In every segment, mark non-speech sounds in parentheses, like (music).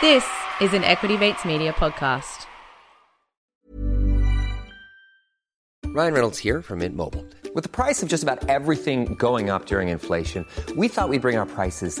This is an Equity Mates Media podcast. Ryan Reynolds here from Mint Mobile. With the price of just about everything going up during inflation, we thought we'd bring our prices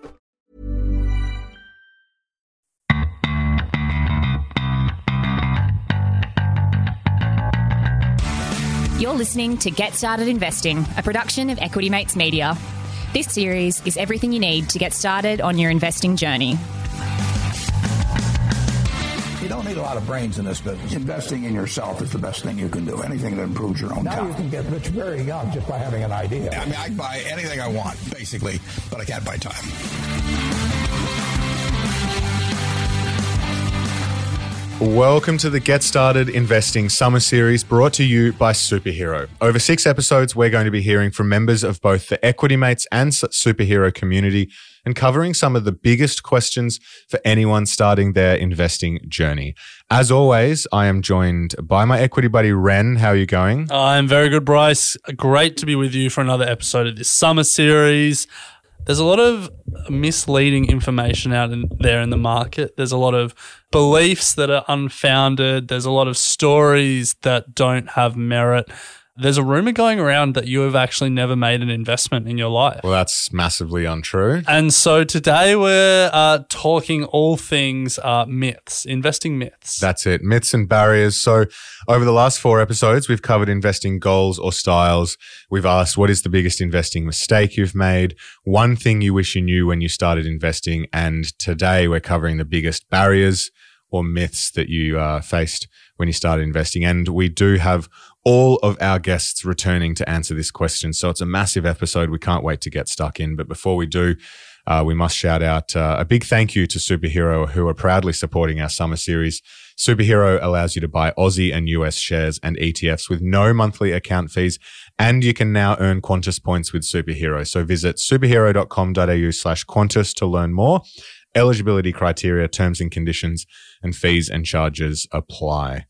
You're listening to Get Started Investing, a production of Equity Mates Media. This series is everything you need to get started on your investing journey. You don't need a lot of brains in this business. Investing in yourself is the best thing you can do. Anything that improves your own Now time. you can get rich very young just by having an idea. I mean, I can buy anything I want, basically, but I can't buy time. Welcome to the Get Started Investing Summer Series brought to you by Superhero. Over six episodes, we're going to be hearing from members of both the Equity Mates and Superhero community and covering some of the biggest questions for anyone starting their investing journey. As always, I am joined by my equity buddy, Ren. How are you going? I'm very good, Bryce. Great to be with you for another episode of this summer series. There's a lot of misleading information out in there in the market. There's a lot of beliefs that are unfounded. There's a lot of stories that don't have merit. There's a rumor going around that you have actually never made an investment in your life. Well, that's massively untrue. And so today we're uh, talking all things uh, myths, investing myths. That's it. Myths and barriers. So, over the last four episodes, we've covered investing goals or styles. We've asked what is the biggest investing mistake you've made, one thing you wish you knew when you started investing. And today we're covering the biggest barriers or myths that you uh, faced when you started investing. And we do have all of our guests returning to answer this question. So, it's a massive episode. We can't wait to get stuck in. But before we do, uh, we must shout out uh, a big thank you to Superhero, who are proudly supporting our summer series. Superhero allows you to buy Aussie and US shares and ETFs with no monthly account fees, and you can now earn Qantas points with Superhero. So visit superhero.com.au slash Qantas to learn more. Eligibility criteria, terms and conditions, and fees and charges apply.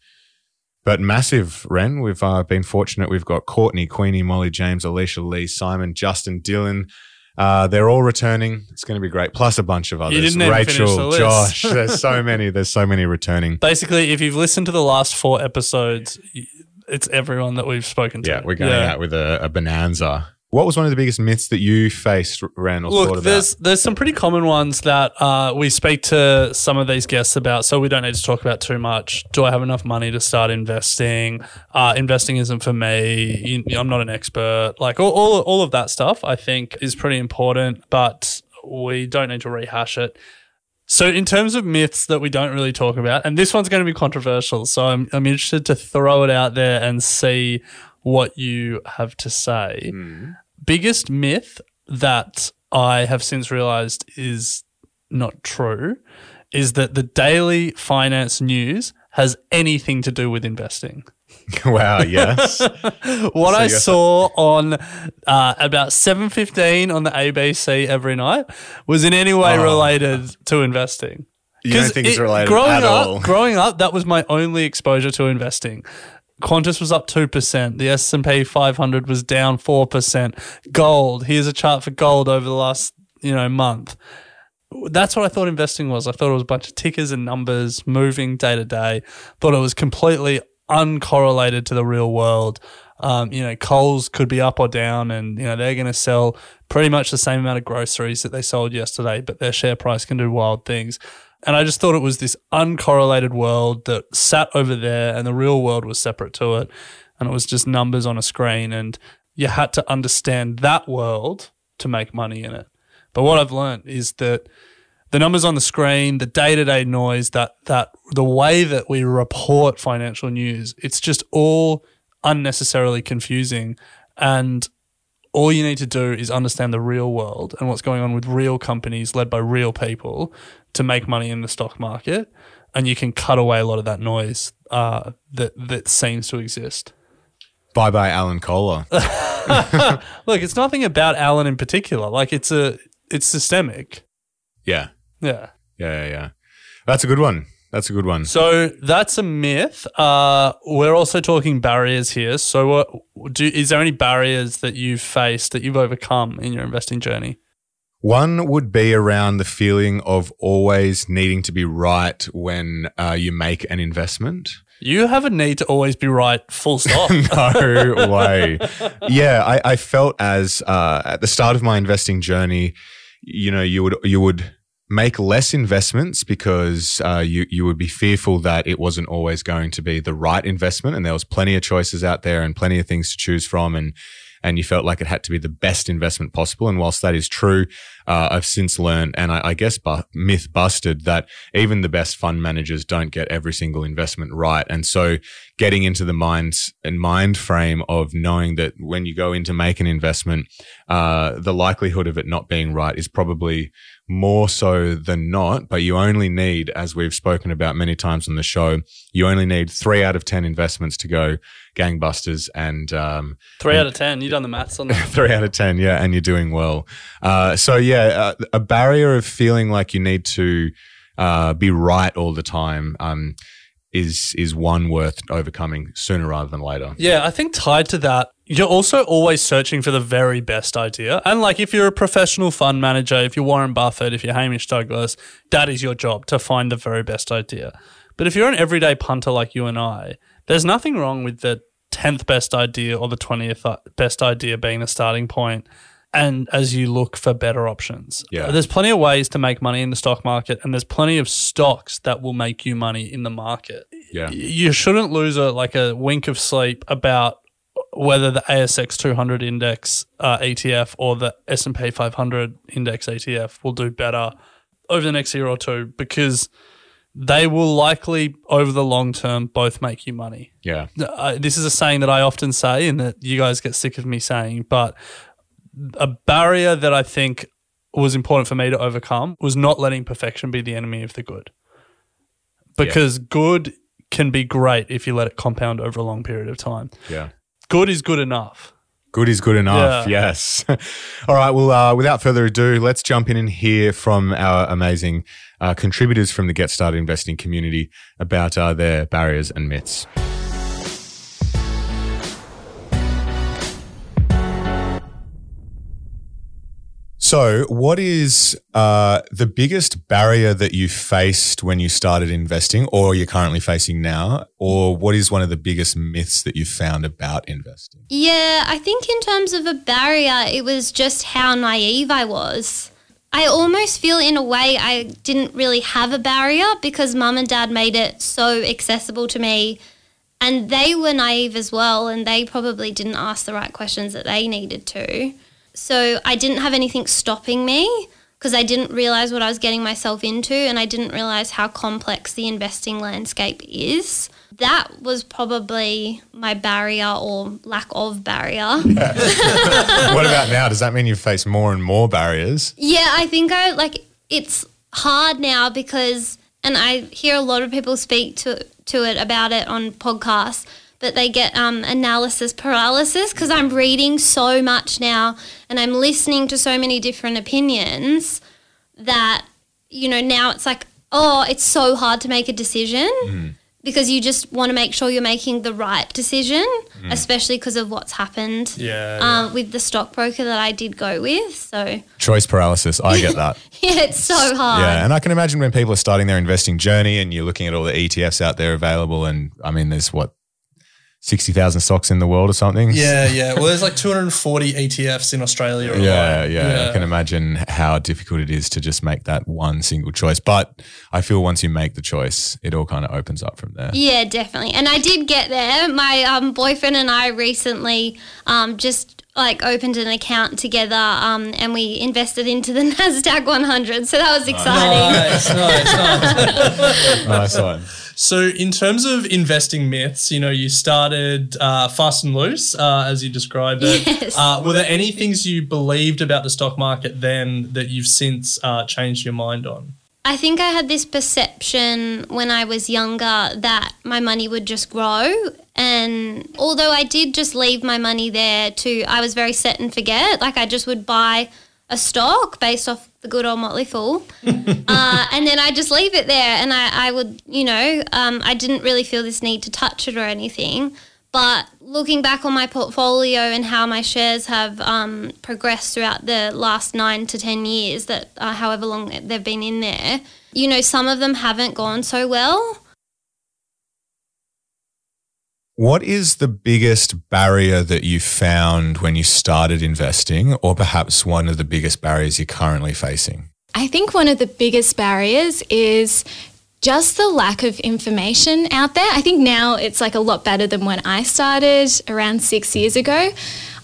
But massive, Ren. We've uh, been fortunate. We've got Courtney, Queenie, Molly, James, Alicia, Lee, Simon, Justin, Dylan. Uh, they're all returning. It's going to be great. Plus a bunch of others. didn't even finish the Rachel. Josh. There's so (laughs) many. There's so many returning. Basically, if you've listened to the last four episodes, it's everyone that we've spoken to. Yeah, we're going out with a, a bonanza. What was one of the biggest myths that you faced, Randall? Look, there's there's some pretty common ones that uh, we speak to some of these guests about, so we don't need to talk about too much. Do I have enough money to start investing? Uh, investing isn't for me. I'm not an expert. Like all, all all of that stuff, I think is pretty important, but we don't need to rehash it. So, in terms of myths that we don't really talk about, and this one's going to be controversial, so I'm, I'm interested to throw it out there and see what you have to say. Biggest myth that I have since realized is not true is that the daily finance news has anything to do with investing. (laughs) wow, yes. (laughs) What I saw on uh, about 7.15 on the ABC every night was in any way Oh. related to investing. You don't think it's it- related growing at up, all? Growing up, that was my only exposure to investing. Qantas was up 2%. The S&P 500 was down 4%. Gold, here's a chart for gold over the last, you know, month. That's what I thought investing was. I thought it was a bunch of tickers and numbers moving day to day. Thought it was completely uncorrelated to the real world. Um, you know, Coles could be up or down, and you know they're going to sell pretty much the same amount of groceries that they sold yesterday, but their share price can do wild things. And I just thought it was this uncorrelated world that sat over there, and the real world was separate to it, and it was just numbers on a screen, and you had to understand that world to make money in it. But what I've learned is that the numbers on the screen, the day to day noise, that that the way that we report financial news, it's just all unnecessarily confusing. And all you need to do is understand the real world and what's going on with real companies led by real people to make money in the stock market. And you can cut away a lot of that noise uh, that that seems to exist. Bye bye, Alan Kohler. (laughs) Look, it's nothing about Alan in particular. Like it's a it's systemic. yeah. Yeah. Yeah, yeah, yeah. That's a good one. That's a good one. So that's a myth. Uh, we're also talking barriers here. So, what do is there any barriers that you've faced that you've overcome in your investing journey? One would be around the feeling of always needing to be right when uh, you make an investment. You have a need to always be right. Full stop. (laughs) no way. Yeah, I, I felt as uh, at the start of my investing journey, you know, you would you would make less investments because uh, you you would be fearful that it wasn't always going to be the right investment, and there was plenty of choices out there and plenty of things to choose from, and and you felt like it had to be the best investment possible. And whilst that is true, uh, I've since learned, and I, I guess bu- myth busted, that even the best fund managers don't get every single investment right. And so getting into the mind and mind frame of knowing that when you go in to make an investment, uh, the likelihood of it not being right is probably more so than not, but you only need, as we've spoken about many times on the show, you only need three out of 10 investments to go gangbusters and, um, Three out of ten. you've done the maths on that? (laughs) three out of 10. Yeah. And you're doing well. Uh, so yeah, uh, a barrier of feeling like you need to, uh, be right all the time, um, is, is one worth overcoming sooner rather than later. Yeah, I think tied to that, you're also always searching for the very best idea. And like if you're a professional fund manager, if you're Warren Buffett, if you're Hamish Douglass, that is your job to find the very best idea. But if you're an everyday punter like you and I, there's nothing wrong with the 10th best idea or the 20th uh, best idea being the starting point and as you look for better options. Yeah. There's plenty of ways to make money in the stock market and there's plenty of stocks that will make you money in the market. Yeah. You shouldn't lose a like a wink of sleep about whether the ASX 200 index uh, ETF or the S&P 500 index ETF will do better over the next year or two because they will likely over the long term both make you money. Yeah. Uh, this is a saying that I often say and that you guys get sick of me saying, but a barrier that I think was important for me to overcome was not letting perfection be the enemy of the good. Because good can be great if you let it compound over a long period of time. Yeah. Good is good enough. Good is good enough. Yeah. Yes. (laughs) All right. Well, uh, without further ado, let's jump in and hear from our amazing uh, contributors from the Get Started Investing community about uh, their barriers and myths. So, what is uh, the biggest barrier that you faced when you started investing, or you're currently facing now? Or what is one of the biggest myths that you've found about investing? Yeah, I think in terms of a barrier, it was just how naive I was. I almost feel, in a way, I didn't really have a barrier because mum and dad made it so accessible to me. And they were naive as well, and they probably didn't ask the right questions that they needed to. So I didn't have anything stopping me because I didn't realize what I was getting myself into and I didn't realize how complex the investing landscape is. That was probably my barrier or lack of barrier. (laughs) what about now? Does that mean you face more and more barriers? Yeah, I think I like it's hard now because and I hear a lot of people speak to to it about it on podcasts, but they get um, analysis paralysis because I'm reading so much now and I'm listening to so many different opinions that you know now it's like oh it's so hard to make a decision because you just want to make sure you're making the right decision especially because of what's happened Yeah, um, with the stockbroker that I did go with so Choice paralysis. I get that. (laughs) yeah it's so hard yeah. And I can imagine when people are starting their investing journey and you're looking at all the ETFs out there available, and I mean, there's what, 60,000 stocks in the world or something? Yeah, yeah. Well, there's like 240 ETFs in Australia. (laughs) Yeah, yeah, I can imagine how difficult it is to just make that one single choice. But I feel once you make the choice, it all kind of opens up from there. Yeah, definitely. And I did get there. My um, boyfriend and I recently um, just like opened an account together um, and we invested into the (laughs) Nasdaq 100. So that was exciting. Nice, nice, nice. (laughs) nice one. So, in terms of investing myths, you know, you started uh, fast and loose, uh, as you described it. Yes. Uh, were there any things you believed about the stock market then that you've since uh, changed your mind on? I think I had this perception when I was younger that my money would just grow. And although I did just leave my money there to, I was very set and forget. Like I just would buy a stock based off the good old Motley Fool. (laughs) uh, and then I just leave it there. And I, I would, you know, um, I didn't really feel this need to touch it or anything. But looking back on my portfolio and how my shares have um, progressed throughout the last nine to 10 years, that uh, however long they've been in there, you know, some of them haven't gone so well. What is the biggest barrier that you found when you started investing, or perhaps one of the biggest barriers you're currently facing? I think one of the biggest barriers is just the lack of information out there. I think now it's like a lot better than when I started around six years ago.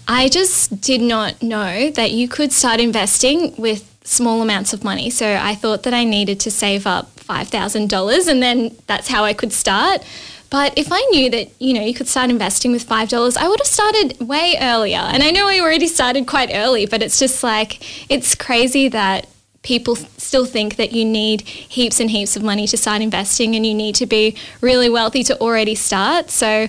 I just did not know that you could start investing with small amounts of money. So I thought that I needed to save up $5,000 and then that's how I could start. But if I knew that, you know, you could start investing with $5, I would have started way earlier. And I know I already started quite early, but it's just like, it's crazy that people still think that you need heaps and heaps of money to start investing and you need to be really wealthy to already start. So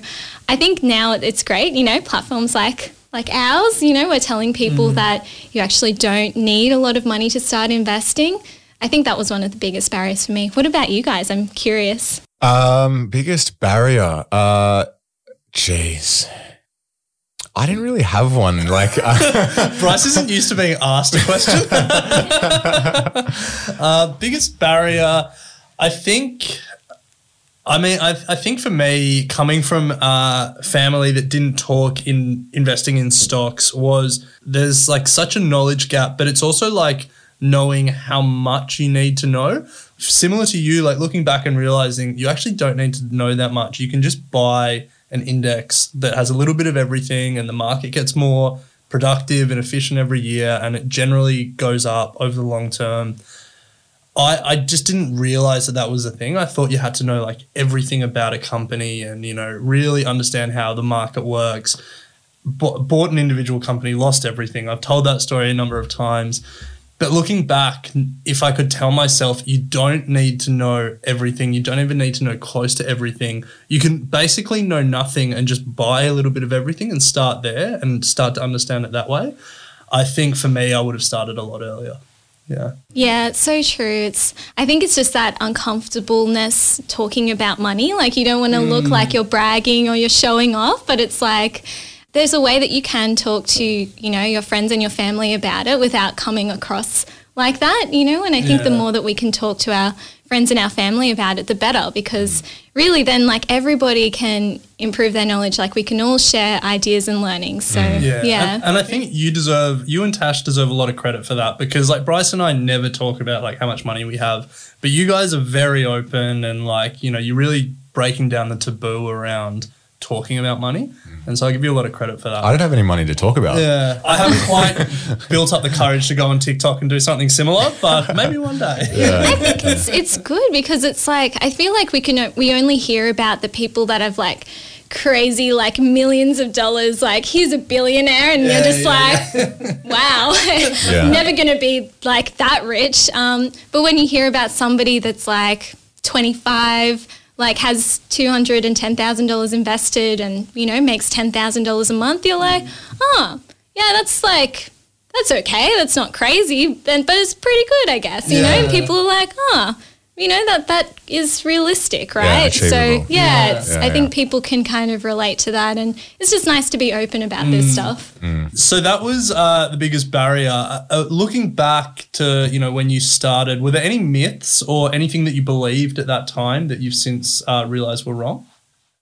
I think now it's great, you know, platforms like like ours, you know, we're telling people mm. that you actually don't need a lot of money to start investing. I think that was one of the biggest barriers for me. What about you guys? I'm curious. Um, biggest barrier. Uh, jeez. I didn't really have one. Like (laughs) (laughs) Bryce isn't used to being asked a question. (laughs) uh, biggest barrier, I think. I mean, I, I think for me, coming from a family that didn't talk in investing in stocks was there's like such a knowledge gap, but it's also like knowing how much you need to know. Similar to you, like looking back and realizing you actually don't need to know that much. You can just buy an index that has a little bit of everything and the market gets more productive and efficient every year and it generally goes up over the long term. I, I just didn't realize that that was a thing. I thought you had to know like everything about a company and, you know, really understand how the market works. bought an individual company, lost everything. I've told that story a number of times. But looking back, if I could tell myself, you don't need to know everything. You don't even need to know close to everything. You can basically know nothing and just buy a little bit of everything and start there and start to understand it that way. I think for me, I would have started a lot earlier. Yeah. Yeah, it's so true. It's I think it's just that uncomfortableness talking about money. Like you don't want to mm. look like you're bragging or you're showing off, but it's like there's a way that you can talk to, you know, your friends and your family about it without coming across like that, you know, and I think yeah. the more that we can talk to our friends and our family about it, the better because really then like everybody can improve their knowledge. Like we can all share ideas and learnings. So mm. yeah. yeah. And, and, I think you deserve, you and Tash deserve a lot of credit for that because like Bryce and I never talk about like how much money we have, but you guys are very open and like, you know, you're really breaking down the taboo around talking about money. And so I give you a lot of credit for that. I don't have any money to talk about. Yeah. I haven't quite built up the courage to go on TikTok and do something similar, but maybe one day. Yeah. I think it's it's good because it's like I feel like we can we only hear about the people that have like crazy like millions of dollars like he's a billionaire and yeah, you're just yeah, like wow (laughs) never gonna be like that rich um, but when you hear about somebody that's like 25 like has $210,000 invested and, you know, makes $10,000 a month, you're like, oh, yeah, that's like, that's okay. That's not crazy, but it's pretty good, I guess, you yeah. know? And people are like, oh, you know that that is realistic right yeah, so yeah, yeah. yeah i think people can kind of relate to that and it's just nice to be open about mm. this stuff mm. so that was uh, the biggest barrier uh, uh, looking back to you know when you started were there any myths or anything that you believed at that time that you've since uh, realized were wrong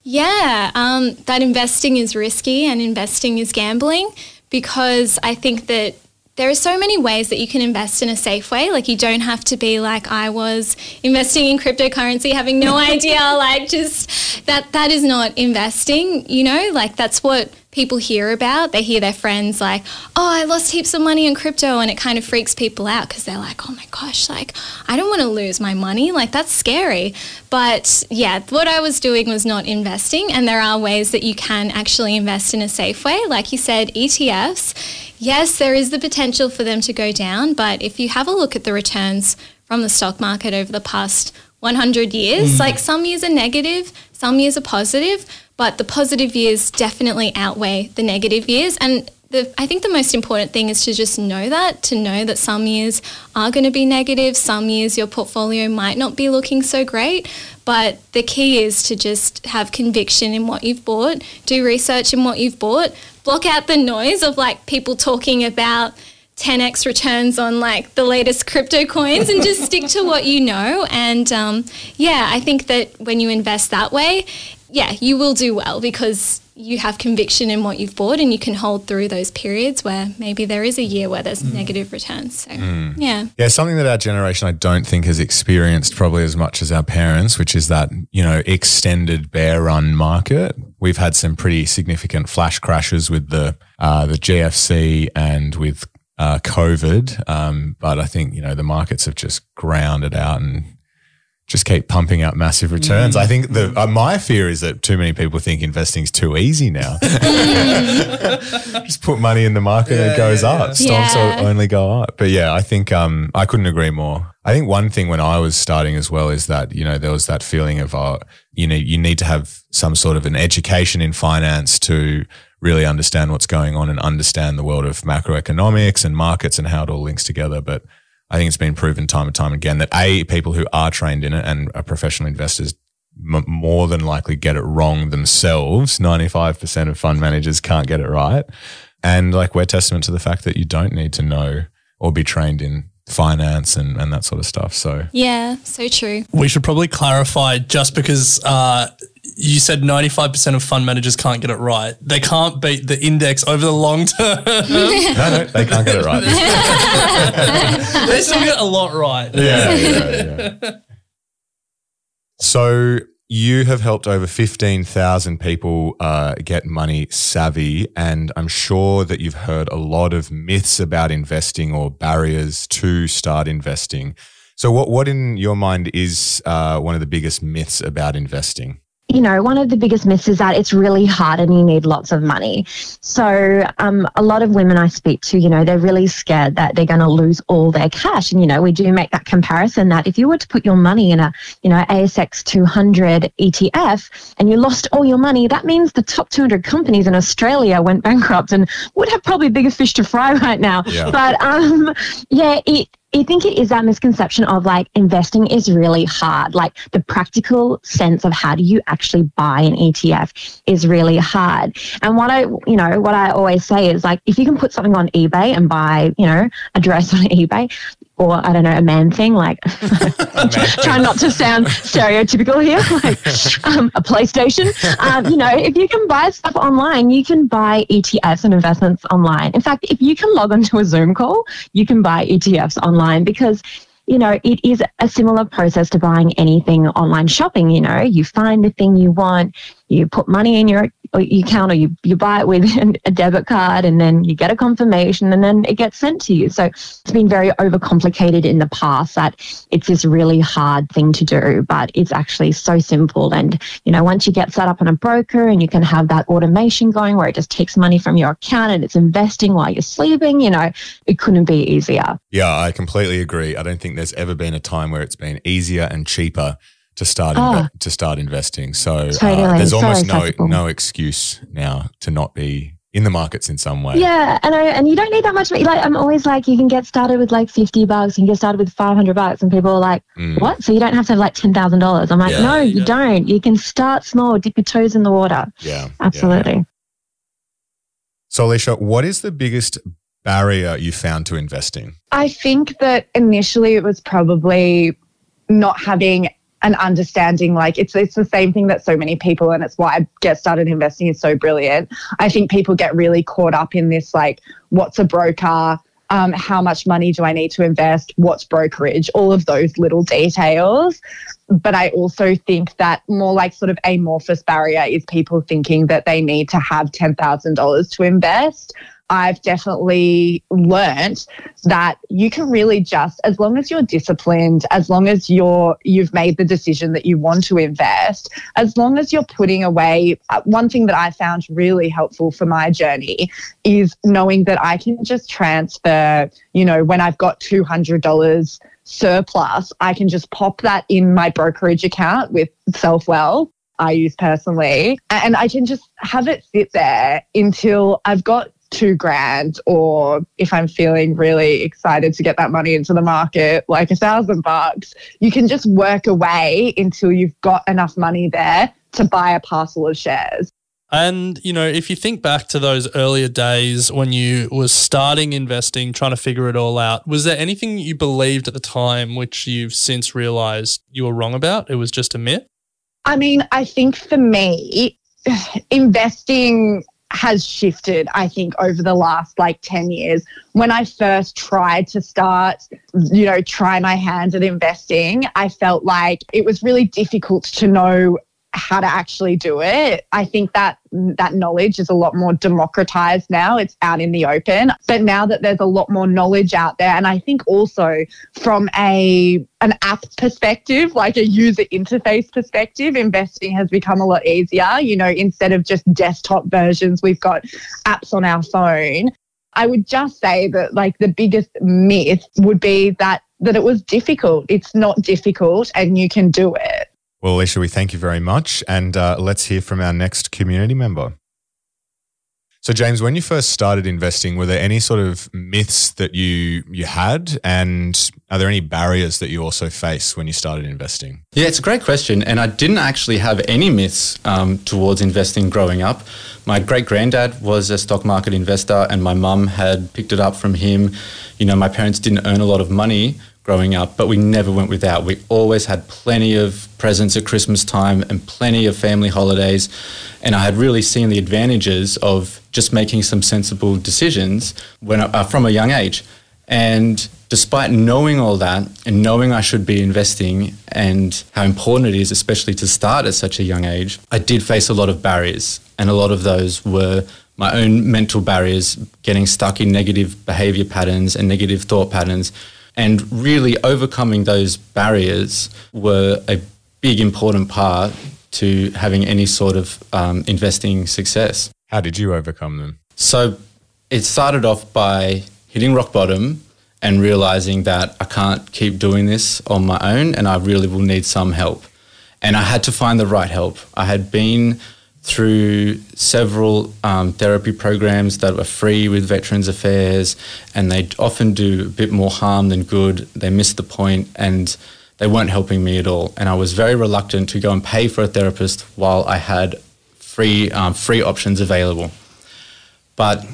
yeah um, that investing is risky and investing is gambling because i think that there are so many ways that you can invest in a safe way. Like you don't have to be like I was investing in cryptocurrency, having no (laughs) idea. Like just that that is not investing. You know, like that's what people hear about. They hear their friends like, "Oh, I lost heaps of money in crypto," and it kind of freaks people out because they're like, "Oh my gosh, like I don't want to lose my money. Like that's scary." But yeah, what I was doing was not investing, and there are ways that you can actually invest in a safe way. Like you said, ETFs yes, there is the potential for them to go down, but if you have a look at the returns from the stock market over the past 100 years. Mm. Like some years are negative, some years are positive, but the positive years definitely outweigh the negative years. And the, I think the most important thing is to just know that, to know that some years are going to be negative, some years your portfolio might not be looking so great. But the key is to just have conviction in what you've bought, do research in what you've bought, block out the noise of like people talking about 10x returns on like the latest crypto coins and just stick to what you know. And um, yeah, I think that when you invest that way, yeah, you will do well because you have conviction in what you've bought and you can hold through those periods where maybe there is a year where there's negative returns. So, yeah. Yeah, something that our generation I don't think has experienced probably as much as our parents, which is that, you know, extended bear run market. We've had some pretty significant flash crashes with the uh, the GFC and with uh, COVID. Um, but I think, you know, the markets have just grounded out and just keep pumping out massive returns. I think the uh, my fear is that too many people think investing is too easy now. (laughs) just put money in the market and it goes up. Stocks Yeah. will only go up. But yeah, I think um, I couldn't agree more. I think one thing when I was starting as well is that you know there was that feeling of uh, you know you need to have some sort of an education in finance to really understand what's going on and understand the world of macroeconomics and markets and how it all links together. But I think it's been proven time and time again that a people who are trained in it and are professional investors m- more than likely get it wrong themselves. Ninety five percent of fund managers can't get it right, and like we're testament to the fact that you don't need to know or be trained in finance and, and that sort of stuff. So Yeah, so true. We should probably clarify just because uh, you said 95% of fund managers can't get it right. They can't beat the index over the long (laughs) term. no, no, they can't get it right. (laughs) they still get a lot right. yeah, yeah, yeah. So you have helped over 15,000 people uh, get money savvy. And I'm sure that you've heard a lot of myths about investing or barriers to start investing. So, what, what in your mind is uh, one of the biggest myths about investing? You know, one of the biggest myths is that it's really hard and you need lots of money. So, um, a lot of women I speak to, you know, they're really scared that they're going to lose all their cash. And, you know, we do make that comparison that if you were to put your money in a, you know, ASX 200 ETF and you lost all your money, that means the top 200 companies in Australia went bankrupt and would have probably bigger fish to fry right now. Yeah. But, um, yeah, it, I think it is that misconception of like investing is really hard. Like the practical sense of how do you actually buy an ETF is really hard. And what I, you know, what I always say is like if you can put something on eBay and buy, you know, a dress (laughs) on eBay, or I don't know, a man thing, like (laughs) (laughs) try not to sound stereotypical here, (laughs) like um, a PlayStation. Um, you know, if you can buy stuff online, you can buy ETFs and investments online. In fact, if you can log onto a Zoom call, you can buy ETFs online because you know, it is a similar process to buying anything online shopping. You know, you find the thing you want, you put money in your account or you, you buy it with (laughs) a debit card and then you get a confirmation and then it gets sent to you. So it's been very overcomplicated in the past that it's this really hard thing to do, but it's actually so simple. And, you know, once you get set up on a broker and you can have that automation going where it just takes money from your account and it's investing while you're sleeping, you know, it couldn't be easier. Yeah, I completely agree. I don't think there's ever been a time where it's been easier and cheaper to start inve- to start investing. So uh, Totally. there's So almost no accessible. no excuse now to not be in the markets in some way. Yeah, and I, and you don't need that much. money. Like I'm always like, you can get started with like fifty bucks, you can get started with five hundred bucks, and people are like, Mm. what? So you don't have to have like ten thousand dollars. I'm like, Yeah, no, you yeah. don't. You can start small, dip your toes in the water. Yeah, Absolutely. So, Alicia, what is the biggest barrier you found to investing? I think that initially it was probably not having an understanding like it's it's the same thing that so many people and it's why I get started investing is so brilliant. I think people get really caught up in this like what's a broker um, how much money do I need to invest? What's brokerage? All of those little details. But I also think that more like sort of amorphous barrier is people thinking that they need to have $10,000 to invest. I've definitely learnt that you can really just, as long as you're disciplined, as long as you're you've made the decision that you want to invest, as long as you're putting away. uh, One thing that I found really helpful for my journey is knowing that I can just transfer. You know, when I've got two hundred dollars surplus, I can just pop that in my brokerage account with Selfwealth. I use personally, and I can just have it sit there until I've got two grand, or if I'm feeling really excited to get that money into the market, like a thousand bucks, you can just work away until you've got enough money there to buy a parcel of shares. And you know, if you think back to those earlier days when you were starting investing, trying to figure it all out, was there anything you believed at the time which you've since realized you were wrong about? It was just a myth? I mean, I think for me, (sighs) investing has shifted, I think, over the last like 10 years. When I first tried to start, you know, try my hand at investing, I felt like it was really difficult to know how to actually do it. I think that that knowledge is a lot more democratized now. It's out in the open. But now that there's a lot more knowledge out there, and I think also from a an app perspective, like a user interface perspective, investing has become a lot easier. You know, instead of just desktop versions, we've got apps on our phone. I would just say that like the biggest myth would be that that it was difficult. It's not difficult and you can do it. Well, Alicia, we thank you very much. And uh, let's hear from our next community member. So, James, when you first started investing, were there any sort of myths that you you had, and are there any barriers that you also face when you started investing? Yeah, it's a great question, and I didn't actually have any myths um, towards investing growing up. My great granddad was a stock market investor, and my mum had picked it up from him. You know, my parents didn't earn a lot of money growing up, but we never went without. We always had plenty of presents at Christmas time and plenty of family holidays. And I had really seen the advantages of just making some sensible decisions when uh, from a young age. And despite knowing all that and knowing I should be investing and how important it is, especially to start at such a young age, I did face a lot of barriers. And a lot of those were my own mental barriers, getting stuck in negative behavior patterns and negative thought patterns and really overcoming those barriers were a big important part to having any sort of um, investing success. How did you overcome them? So it started off by hitting rock bottom and realizing that I can't keep doing this on my own and I really will need some help. And I had to find the right help. I had been through several um, therapy programs that were free with Veterans Affairs, and they often do a bit more harm than good. They missed the point, and they weren't helping me at all. And I was very reluctant to go and pay for a therapist while I had free um, free options available. But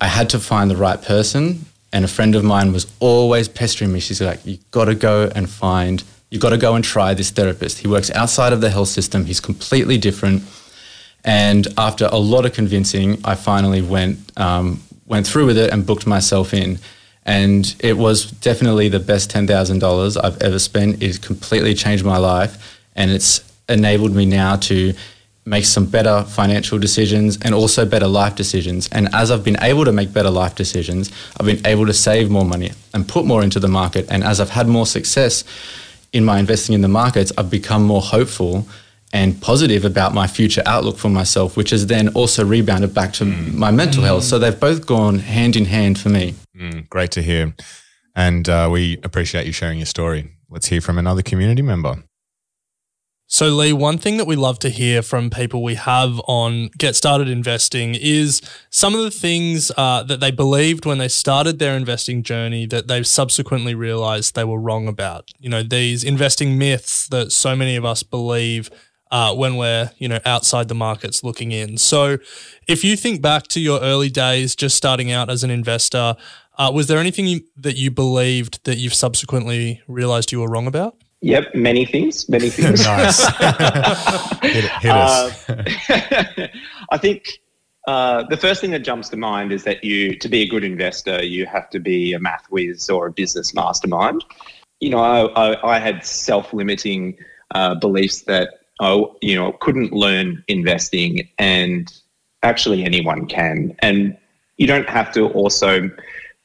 I had to find the right person, and a friend of mine was always pestering me. She's like, "You got to go and find." You got to go and try this therapist. He works outside of the health system. He's completely different and after a lot of convincing, I finally went um, went through with it and booked myself in. And it was definitely the best ten thousand dollars I've ever spent. It completely changed my life, and it's enabled me now to make some better financial decisions and also better life decisions. And as I've been able to make better life decisions, I've been able to save more money and put more into the market. And as I've had more success in my investing in the markets, I've become more hopeful and positive about my future outlook for myself, which has then also rebounded back to mm. my mental mm. health. So they've both gone hand in hand for me. Mm, great to hear. And uh, we appreciate you sharing your story. Let's hear from another community member. So, Lee, one thing that we love to hear from people we have on Get Started Investing is some of the things uh, that they believed when they started their investing journey that they've subsequently realized they were wrong about. You know, these investing myths that so many of us believe uh, when we're you know outside the markets looking in. So, if you think back to your early days, just starting out as an investor, uh, was there anything you, that you believed that you've subsequently realized you were wrong about? Yep, many things, many things. (laughs) nice. (laughs) hit, hit us. Uh, (laughs) I think uh, the first thing that jumps to mind is that you, to be a good investor, you have to be a math whiz or a business mastermind. You know, I, I, I had self-limiting uh, beliefs that I, you know, couldn't learn investing, and actually anyone can. And you don't have to also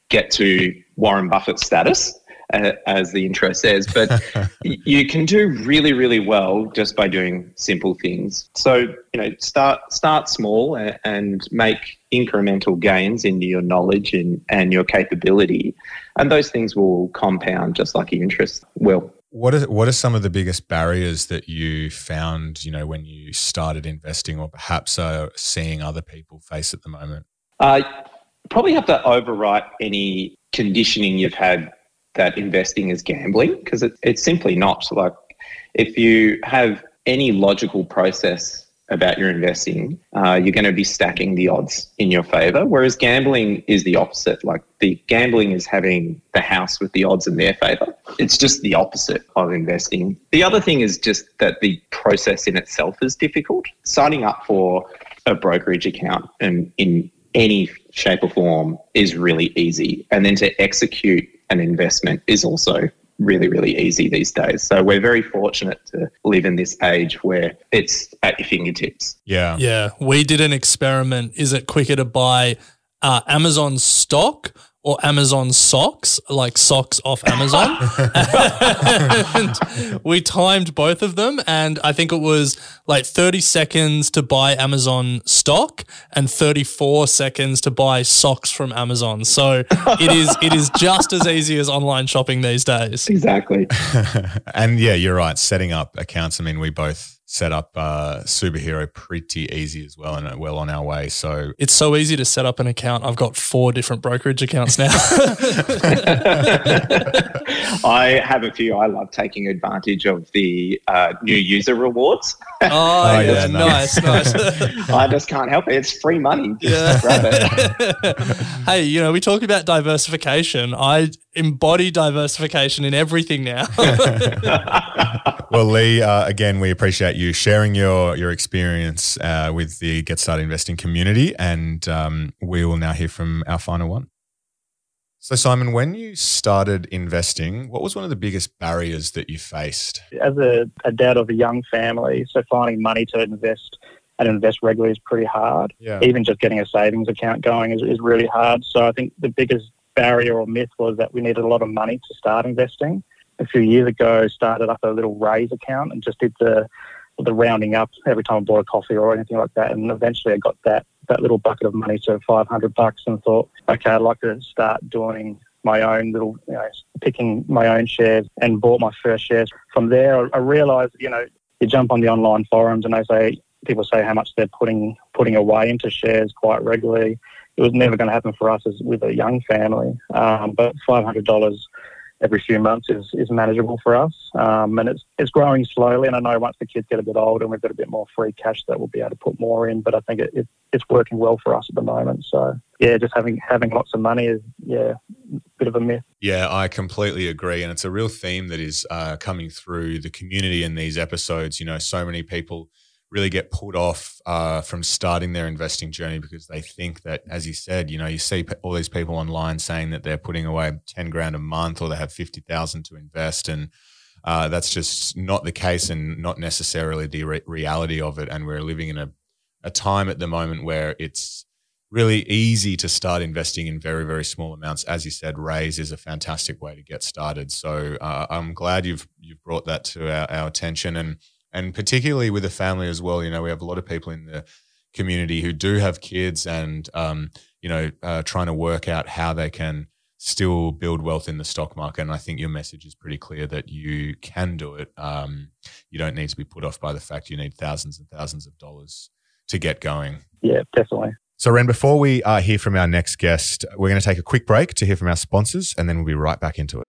get to Warren Buffett status, uh, as the intro says, but (laughs) you can do really, really well just by doing simple things. So you know, start start small and, and make incremental gains into your knowledge and, and your capability. and those things will compound just like your interest will. What are what are some of the biggest barriers that you found, you know, when you started investing, or perhaps are seeing other people face at the moment? Uh, probably have to overwrite any conditioning you've had that investing is gambling because it, it's simply not. Like if you have any logical process about your investing, uh, you're going to be stacking the odds in your favor. Whereas gambling is the opposite. Like the gambling is having the house with the odds in their favor. It's just the opposite of investing. The other thing is just that the process in itself is difficult. Signing up for a brokerage account and in any shape or form is really easy. And then to execute an investment is also really, really easy these days. So we're very fortunate to live in this age where it's at your fingertips. Yeah. Yeah. We did an experiment. Is it quicker to buy uh, Amazon stock or Amazon socks, like socks off Amazon. (laughs) and we timed both of them, and I think it was like 30 seconds to buy Amazon stock and 34 seconds to buy socks from Amazon. So it is it is just as easy as online shopping these days. Exactly. (laughs) and yeah, you're right. Setting up accounts. I mean, we both set up uh, superhero pretty easy as well and uh, well on our way. So it's so easy to set up an account. I've got four different brokerage accounts now. (laughs) I have a few. I love taking advantage of the uh, new user rewards. Oh, (laughs) oh yeah nice nice, nice. (laughs) i just can't help it. It's free money. Just yeah. hey you know we talk about diversification. I embody diversification in everything now. Well lee uh, again we appreciate you sharing your your experience uh, with the Get Started Investing community, and um, we will now hear from our final one. So, Simon, when you started investing, what was one of the biggest barriers that you faced? As a, a dad of a young family, so finding money to invest and invest regularly is pretty hard. Yeah. Even just getting a savings account going is, is really hard. So, I think the biggest barrier or myth was that we needed a lot of money to start investing. A few years ago, started up a little Raiz account and just did the the rounding up every time I bought a coffee or anything like that. And eventually I got that, that little bucket of money to 500 bucks and thought, okay, I'd like to start doing my own little, you know, picking my own shares and bought my first shares. From there, I, realized, you know, you jump on the online forums and they say, people say how much they're putting, putting away into shares quite regularly. It was never going to happen for us as with a young family. Um, but $500 every few months is, is manageable for us. Um, and it's, it's growing slowly. And I know once the kids get a bit older and we've got a bit more free cash that we'll be able to put more in. But I think it, it, it's working well for us at the moment. So, yeah, just having, having lots of money is, yeah, a bit of a myth. Yeah, I completely agree. And it's a real theme that is uh, coming through the community in these episodes. You know, so many people – really get put off uh, from starting their investing journey because they think that, as you said, you know, you see all these people online saying that they're putting away 10 grand a month or they have 50,000 to invest. And uh, that's just not the case and not necessarily the re- reality of it. And we're living in a, a time at the moment where it's really easy to start investing in very, very small amounts. As you said, Raiz is a fantastic way to get started. So uh, I'm glad you've, you've brought that to our, our attention. And and particularly with a family as well. You know, we have a lot of people in the community who do have kids, and um, you know, uh, trying to work out how they can still build wealth in the stock market. And I think your message is pretty clear that you can do it. Um, you don't need to be put off by the fact you need thousands and thousands of dollars to get going. Yeah, definitely. So, Ren, before we uh, hear from our next guest, we're going to take a quick break to hear from our sponsors, and then we'll be right back into it.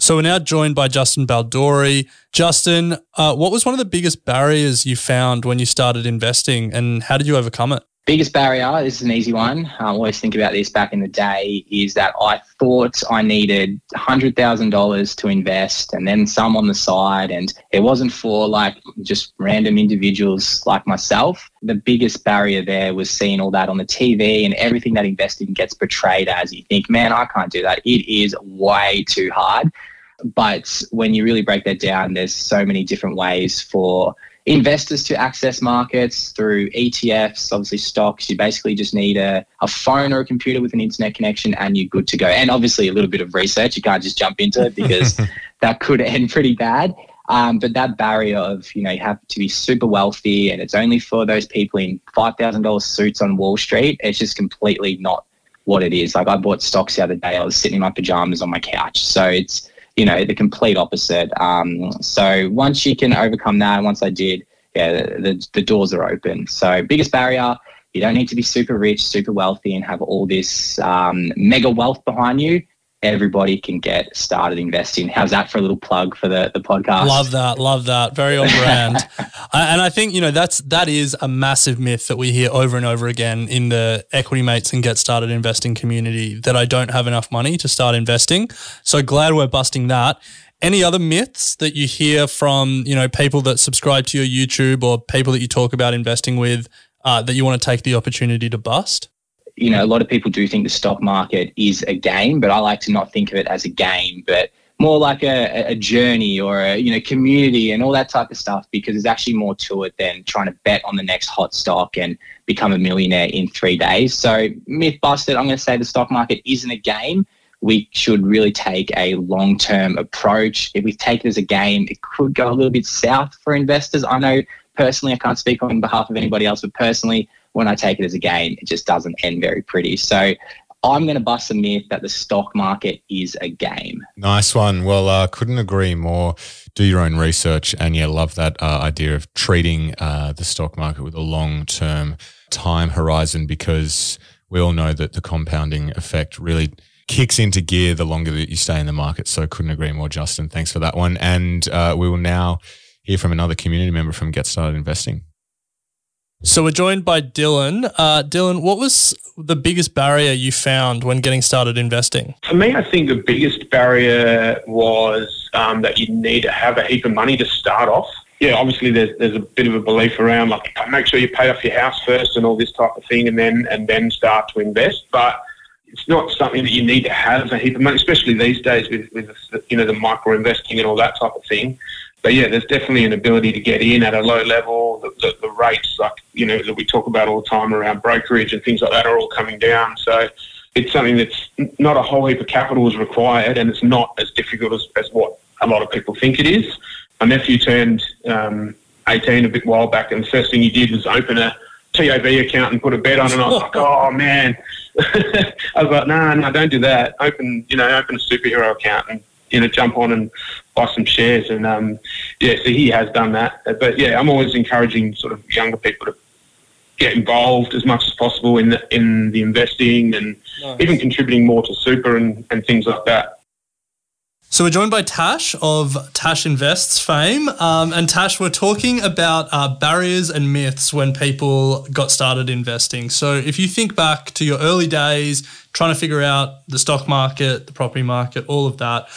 So we're now joined by Justin Baldori. Justin, uh, what was one of the biggest barriers you found when you started investing, and how did you overcome it? Biggest barrier, this is an easy one. I always think about this back in the day, is that I thought I needed $100,000 to invest and then some on the side. And it wasn't for like just random individuals like myself. The biggest barrier there was seeing all that on the TV and everything that investing gets portrayed as. You think, man, I can't do that. It is way too hard. But when you really break that down, there's so many different ways for investors to access markets through ETFs, obviously stocks. You basically just need a, a phone or a computer with an internet connection and you're good to go. And obviously a little bit of research. You can't just jump into it because (laughs) that could end pretty bad. Um, but that barrier of, you know, you have to be super wealthy and it's only for those people in $5,000 suits on Wall Street, it's just completely not what it is. Like I bought stocks the other day, I was sitting in my pajamas on my couch. So it's, you know, the complete opposite. Um, so once you can overcome that, once I did, yeah, the, the, the doors are open. So biggest barrier, you don't need to be super rich, super wealthy, and have all this um, mega wealth behind you. Everybody can get started investing. How's that for a little plug for the, the podcast? Love that. Love that. Very on brand. (laughs) and I think, you know, that's that is a massive myth that we hear over and over again in the equity mates and get started investing community that I don't have enough money to start investing. So glad we're busting that. Any other myths that you hear from, you know, people that subscribe to your YouTube or people that you talk about investing with uh, that you want to take the opportunity to bust? You know, a lot of people do think the stock market is a game, but I like to not think of it as a game, but more like a, a journey or a you know community and all that type of stuff because there's actually more to it than trying to bet on the next hot stock and become a millionaire in three days. So myth busted. I'm going to say the stock market isn't a game. We should really take a long term approach. If we take it as a game, it could go a little bit south for investors. I know personally, I can't speak on behalf of anybody else, but personally, when I take it as a game, it just doesn't end very pretty. So I'm going to bust a myth that the stock market is a game. Nice one. Well, uh, couldn't agree more. Do your own research. And yeah, love that uh, idea of treating uh, the stock market with a long term time horizon because we all know that the compounding effect really kicks into gear the longer that you stay in the market. So couldn't agree more, Justin. Thanks for that one. And uh, we will now hear from another community member from Get Started Investing. So we're joined by Dylan. Uh, Dylan, what was the biggest barrier you found when getting started investing? For me, I think the biggest barrier was um, that you need to have a heap of money to start off. Yeah, obviously there's there's a bit of a belief around like make sure you pay off your house first and all this type of thing, and then and then start to invest. But it's not something that you need to have a heap of money, especially these days with, with you know the micro investing and all that type of thing but yeah, there's definitely an ability to get in at a low level. The, the, the, rates, like you know, that we talk about all the time around brokerage and things like that, are all coming down. So it's something that's not a whole heap of capital is required, and it's not as difficult as, as what a lot of people think it is. My nephew turned um, 18 a bit while back, and the first thing he did was open a TAB account and put a bet on, and I was like, (laughs) oh man. (laughs) I was like, no, nah, no, nah, don't do that. Open, you know, open a superhero account and you know jump on and buy some shares. And um, yeah, so he has done that. But yeah, I'm always encouraging sort of younger people to get involved as much as possible in the, in the investing and nice. even contributing more to super and, and things like that. So we're joined by Tash of Tash Invests fame. Um, and Tash, we're talking about uh, barriers and myths when people got started investing. So if you think back to your early days, trying to figure out the stock market, the property market, all of that,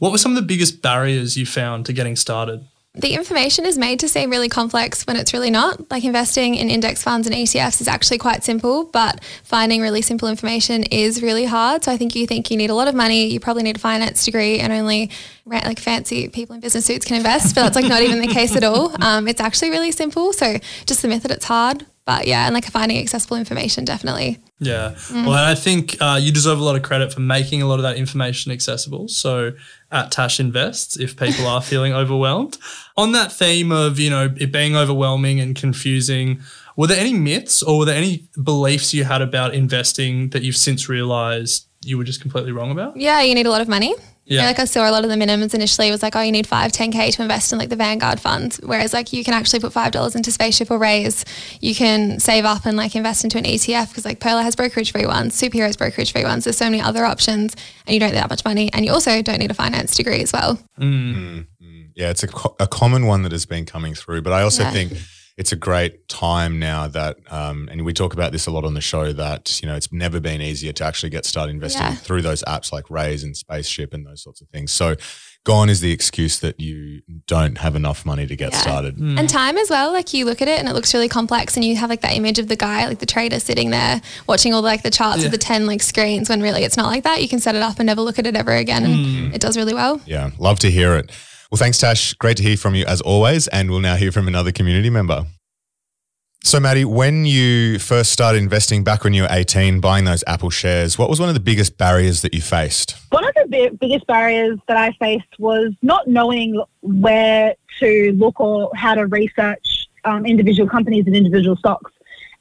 what were some of the biggest barriers you found to getting started? The information is made to seem really complex when it's really not. Like investing in index funds and ETFs is actually quite simple, but finding really simple information is really hard. So I think you think you need a lot of money, you probably need a finance degree, and only like fancy people in business suits can invest, but that's like not even the case at all. (laughs) Um, it's actually really simple. So just the myth that it's hard, but yeah, and like finding accessible information definitely. Yeah. Mm. Well, and I think uh, you deserve a lot of credit for making a lot of that information accessible. So at Tash Invests, if people are feeling overwhelmed. On that theme of, you know, it being overwhelming and confusing, were there any myths or were there any beliefs you had about investing that you've since realized you were just completely wrong about? Yeah, you need a lot of money. Yeah. like I saw a lot of the minimums initially it was like, oh, you need five, 10K to invest in like the Vanguard funds. Whereas like you can actually put $5 into Spaceship or Raiz. You can save up and like invest into an ETF because like Pearler has brokerage free ones, Superheroes brokerage free ones. There's so many other options and you don't need that much money. And you also don't need a finance degree as well. Mm. Mm. Yeah, it's a, co- a common one that has been coming through. But I also yeah. think it's a great time now that, um, and we talk about this a lot on the show that you know it's never been easier to actually get started investing Yeah. through those apps like Raiz and Spaceship and those sorts of things. So, gone is the excuse that you don't have enough money to get started. And time as well, like you look at it and it looks really complex and you have like that image of the guy, like the trader sitting there watching all like the charts Yeah. of the 10 like screens when really it's not like that. You can set it up and never look at it ever again and Mm. it does really well. Yeah, love to hear it. Well, thanks, Tash. Great to hear from you as always. And we'll now hear from another community member. So, Maddie, when you first started investing back when you were 18, buying those Apple shares, what was one of the biggest barriers that you faced? One of the bi- biggest barriers that I faced was not knowing where to look or how to research um, individual companies and individual stocks.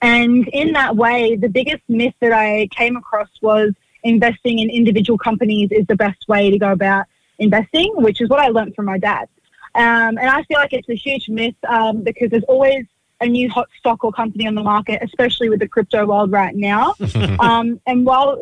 And in that way, the biggest myth that I came across was investing in individual companies is the best way to go about investing, which is what I learned from my dad. Um, and I feel like it's a huge myth um, because there's always a new hot stock or company on the market, especially with the crypto world right now. (laughs) um, and while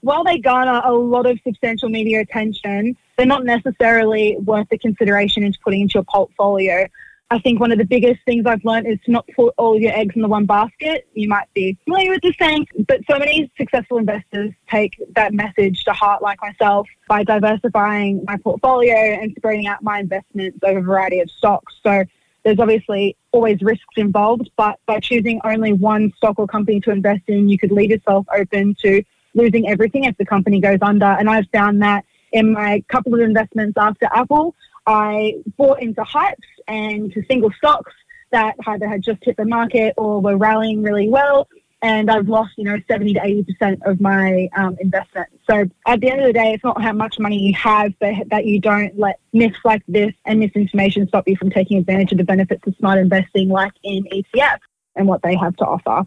while they garner a lot of substantial media attention, they're not necessarily worth the consideration into putting into your portfolio. I think one of the biggest things I've learned is to not put all your eggs in the one basket. You might be familiar with this saying, but so many successful investors take that message to heart, like myself, by diversifying my portfolio and spreading out my investments over a variety of stocks. So there's obviously always risks involved, but by choosing only one stock or company to invest in, you could leave yourself open to losing everything if the company goes under. And I've found that in my couple of investments after Apple, I bought into hypes and to single stocks that either had just hit the market or were rallying really well. And I've lost, you know, 70 to 80% of my um, investment. So at the end of the day, it's not how much money you have, but that you don't let myths like this and misinformation stop you from taking advantage of the benefits of smart investing, like in ETFs and what they have to offer.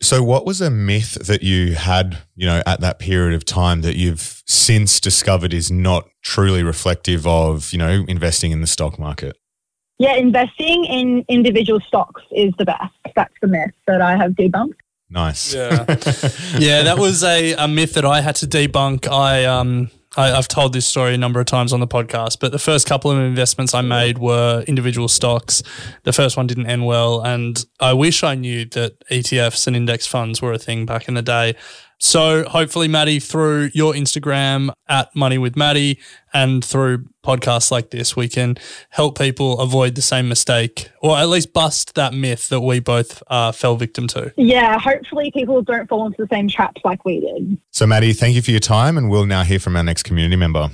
So, what was a myth that you had, you know, at that period of time that you've since discovered is not truly reflective of, you know, investing in the stock market? Yeah, investing in individual stocks is the best. That's the myth that I have debunked. Nice. Yeah. (laughs) yeah, that was a, a myth that I had to debunk. I um I, I've told this story a number of times on the podcast, but the first couple of investments I made were individual stocks. The first one didn't end well, and I wish I knew that ETFs and index funds were a thing back in the day. So hopefully, Maddie, through your Instagram at Money with Maddie and through podcasts like this, we can help people avoid the same mistake, or at least bust that myth that we both uh, fell victim to. Yeah, hopefully people don't fall into the same traps like we did. So, Maddie, thank you for your time, and we'll now hear from our next community member.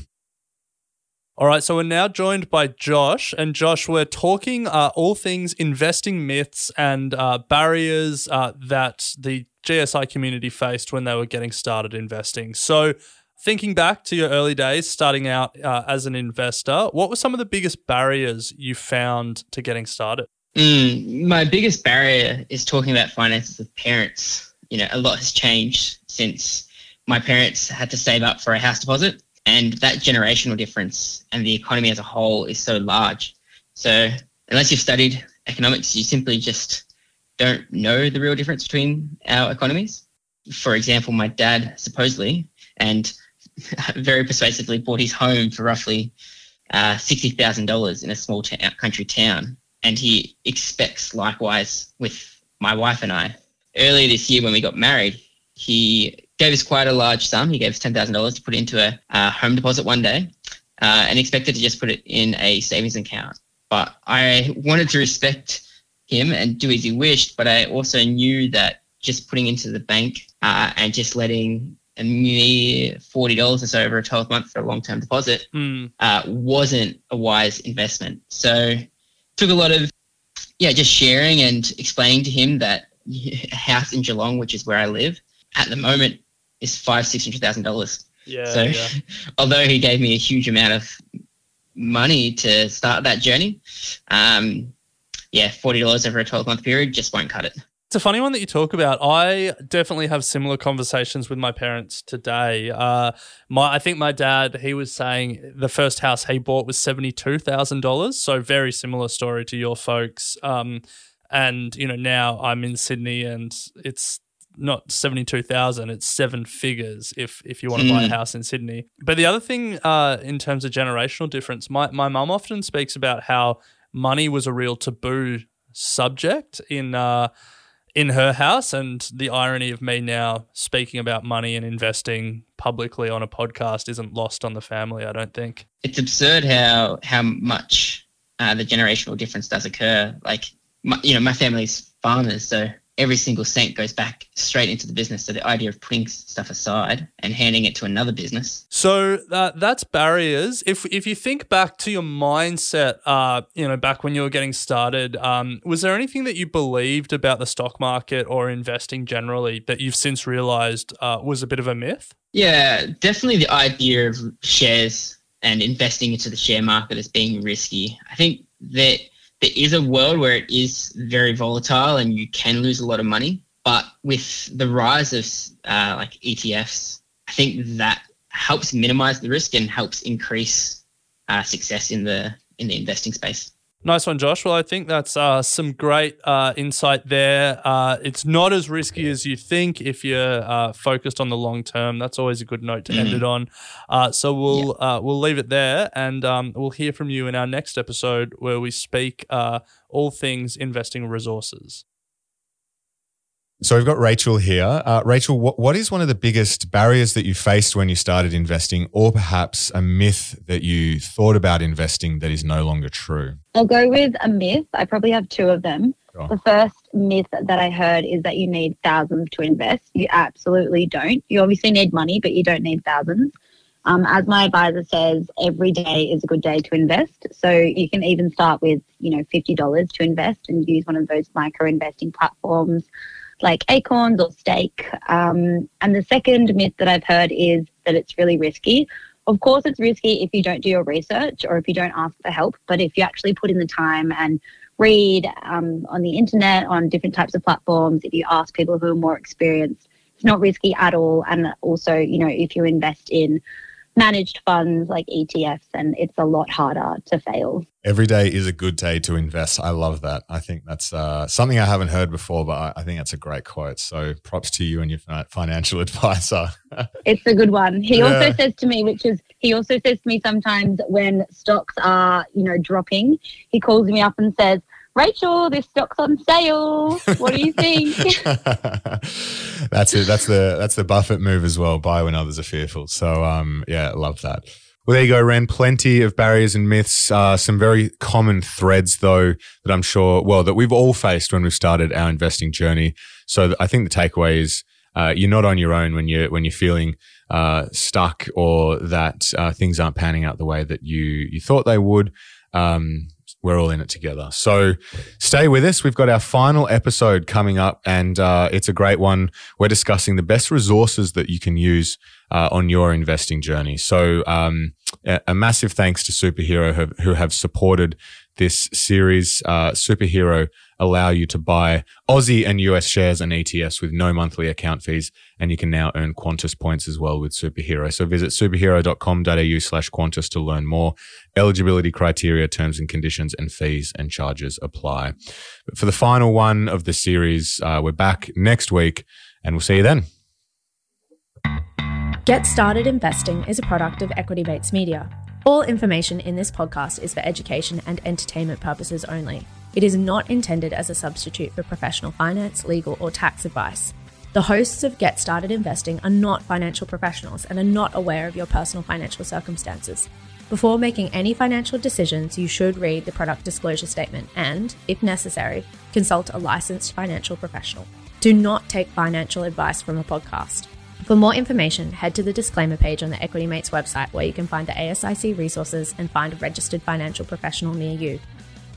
All right, so we're now joined by Josh, and Josh, we're talking uh, all things investing myths and uh, barriers uh, that the GSI community faced when they were getting started investing. So, thinking back to your early days, starting out uh, as an investor, what were some of the biggest barriers you found to getting started? Mm, my biggest barrier is talking about finances with parents. You know, a lot has changed since my parents had to save up for a house deposit, and that generational difference and the economy as a whole is so large. So, unless you've studied economics, you simply just don't know the real difference between our economies. For example, my dad supposedly and (laughs) very persuasively bought his home for roughly uh, $60,000 in a small ta- country town. And he expects likewise with my wife and I. Earlier this year, when we got married, he gave us quite a large sum. He gave us $10,000 to put into a, uh home deposit one day uh, and expected to just put it in a savings account. But I wanted to respect him and do as he wished, but I also knew that just putting into the bank uh, and just letting a mere forty dollars or so over a twelve month for a long term deposit Mm. uh, wasn't a wise investment. So took a lot of yeah, just sharing and explaining to him that a (laughs) house in Geelong, which is where I live, at the moment is five six hundred thousand dollars. Yeah, So yeah. (laughs) although he gave me a huge amount of money to start that journey, um, yeah, forty dollars over a twelve month period just won't cut it. It's a funny one that you talk about. I definitely have similar conversations with my parents today. Uh, my, I think my dad, he was saying the first house he bought was seventy two thousand dollars. So very similar story to your folks. Um, and you know now I'm in Sydney and it's not seventy two thousand. It's seven figures if if you want to buy a Mm. house in Sydney. But the other thing uh, in terms of generational difference, my my mum often speaks about how money was a real taboo subject in uh, in her house, and the irony of me now speaking about money and investing publicly on a podcast isn't lost on the family. I don't think it's absurd how how much uh, the generational difference does occur. Like, my, you know, my family's farmers, so every single cent goes back straight into the business. So the idea of putting stuff aside and handing it to another business. So that that's barriers. If if you think back to your mindset, uh, you know, back when you were getting started, um, was there anything that you believed about the stock market or investing generally that you've since realized uh, was a bit of a myth? Yeah, definitely the idea of shares and investing into the share market as being risky. I think that there is a world where it is very volatile and you can lose a lot of money. But with the rise of uh, like ETFs, I think that helps minimize the risk and helps increase uh, success in the in the investing space. Nice one, Josh. Well, I think that's uh, some great uh, insight there. Uh, it's not as risky as you think if you're uh, focused on the long term. That's always a good note to end it on. (clears throat) Uh, so we'll yeah. Uh, we'll leave it there, and um, we'll hear from you in our next episode where we speak all things investing resources. So we've got Rachel here. Uh, Rachel, what, what is one of the biggest barriers that you faced when you started investing, or perhaps a myth that you thought about investing that is no longer true? I'll go with a myth. I probably have two of them. Sure. The first myth that I heard is that you need thousands to invest. You absolutely don't. You obviously need money, but you don't need thousands. Um, as my advisor says, every day is a good day to invest. So you can even start with, you know, $50 to invest and use one of those micro investing platforms like acorns or stake. Um, and the second myth that I've heard is that it's really risky. Of course, it's risky if you don't do your research or if you don't ask for help. But if you actually put in the time and read um, on the internet, on different types of platforms, if you ask people who are more experienced, it's not risky at all. And also, you know, if you invest in managed funds like ETFs, and it's a lot harder to fail. Every day is a good day to invest. I love that. I think that's uh, something I haven't heard before, but I, I, think that's a great quote. So props to you and your financial (laughs) advisor. it's a good one. He yeah. also says to me, which is, he also says to me sometimes when stocks are, you know, dropping, he calls me up and says, Rachel, this stock's on sale. What do you think? (laughs) that's it. That's the that's the Buffett move as well. Buy when others are fearful. So um, yeah, love that. Well, there you go, Ren. Plenty of barriers and myths. Uh, some very common threads, though, that I'm sure, well, that we've all faced when we started our investing journey. So I think the takeaway is uh, you're not on your own when you're when you're feeling uh, stuck or that uh, things aren't panning out the way that you you thought they would. Um, we're all in it together. So stay with us. We've got our final episode coming up, and uh, it's a great one. We're discussing the best resources that you can use uh, on your investing journey. So, um, a, massive thanks to Superhero who have supported this series. Uh, Superhero allow you to buy Aussie and US shares and ETFs with no monthly account fees. And you can now earn Qantas points as well with Superhero. So visit superhero.com.au slash Qantas to learn more. Eligibility criteria, terms and conditions, and fees and charges apply. But for the final one of the series, uh, we're back next week and we'll see you then. Get Started Investing is a product of Equity Mates Media. All information in this podcast is for education and entertainment purposes only. It is not intended as a substitute for professional finance, legal, or tax advice. The hosts of Get Started Investing are not financial professionals and are not aware of your personal financial circumstances. Before making any financial decisions, you should read the product disclosure statement and, if necessary, consult a licensed financial professional. Do not take financial advice from a podcast. For more information, head to the disclaimer page on the Equity Mates website where you can find the ASIC resources and find a registered financial professional near you.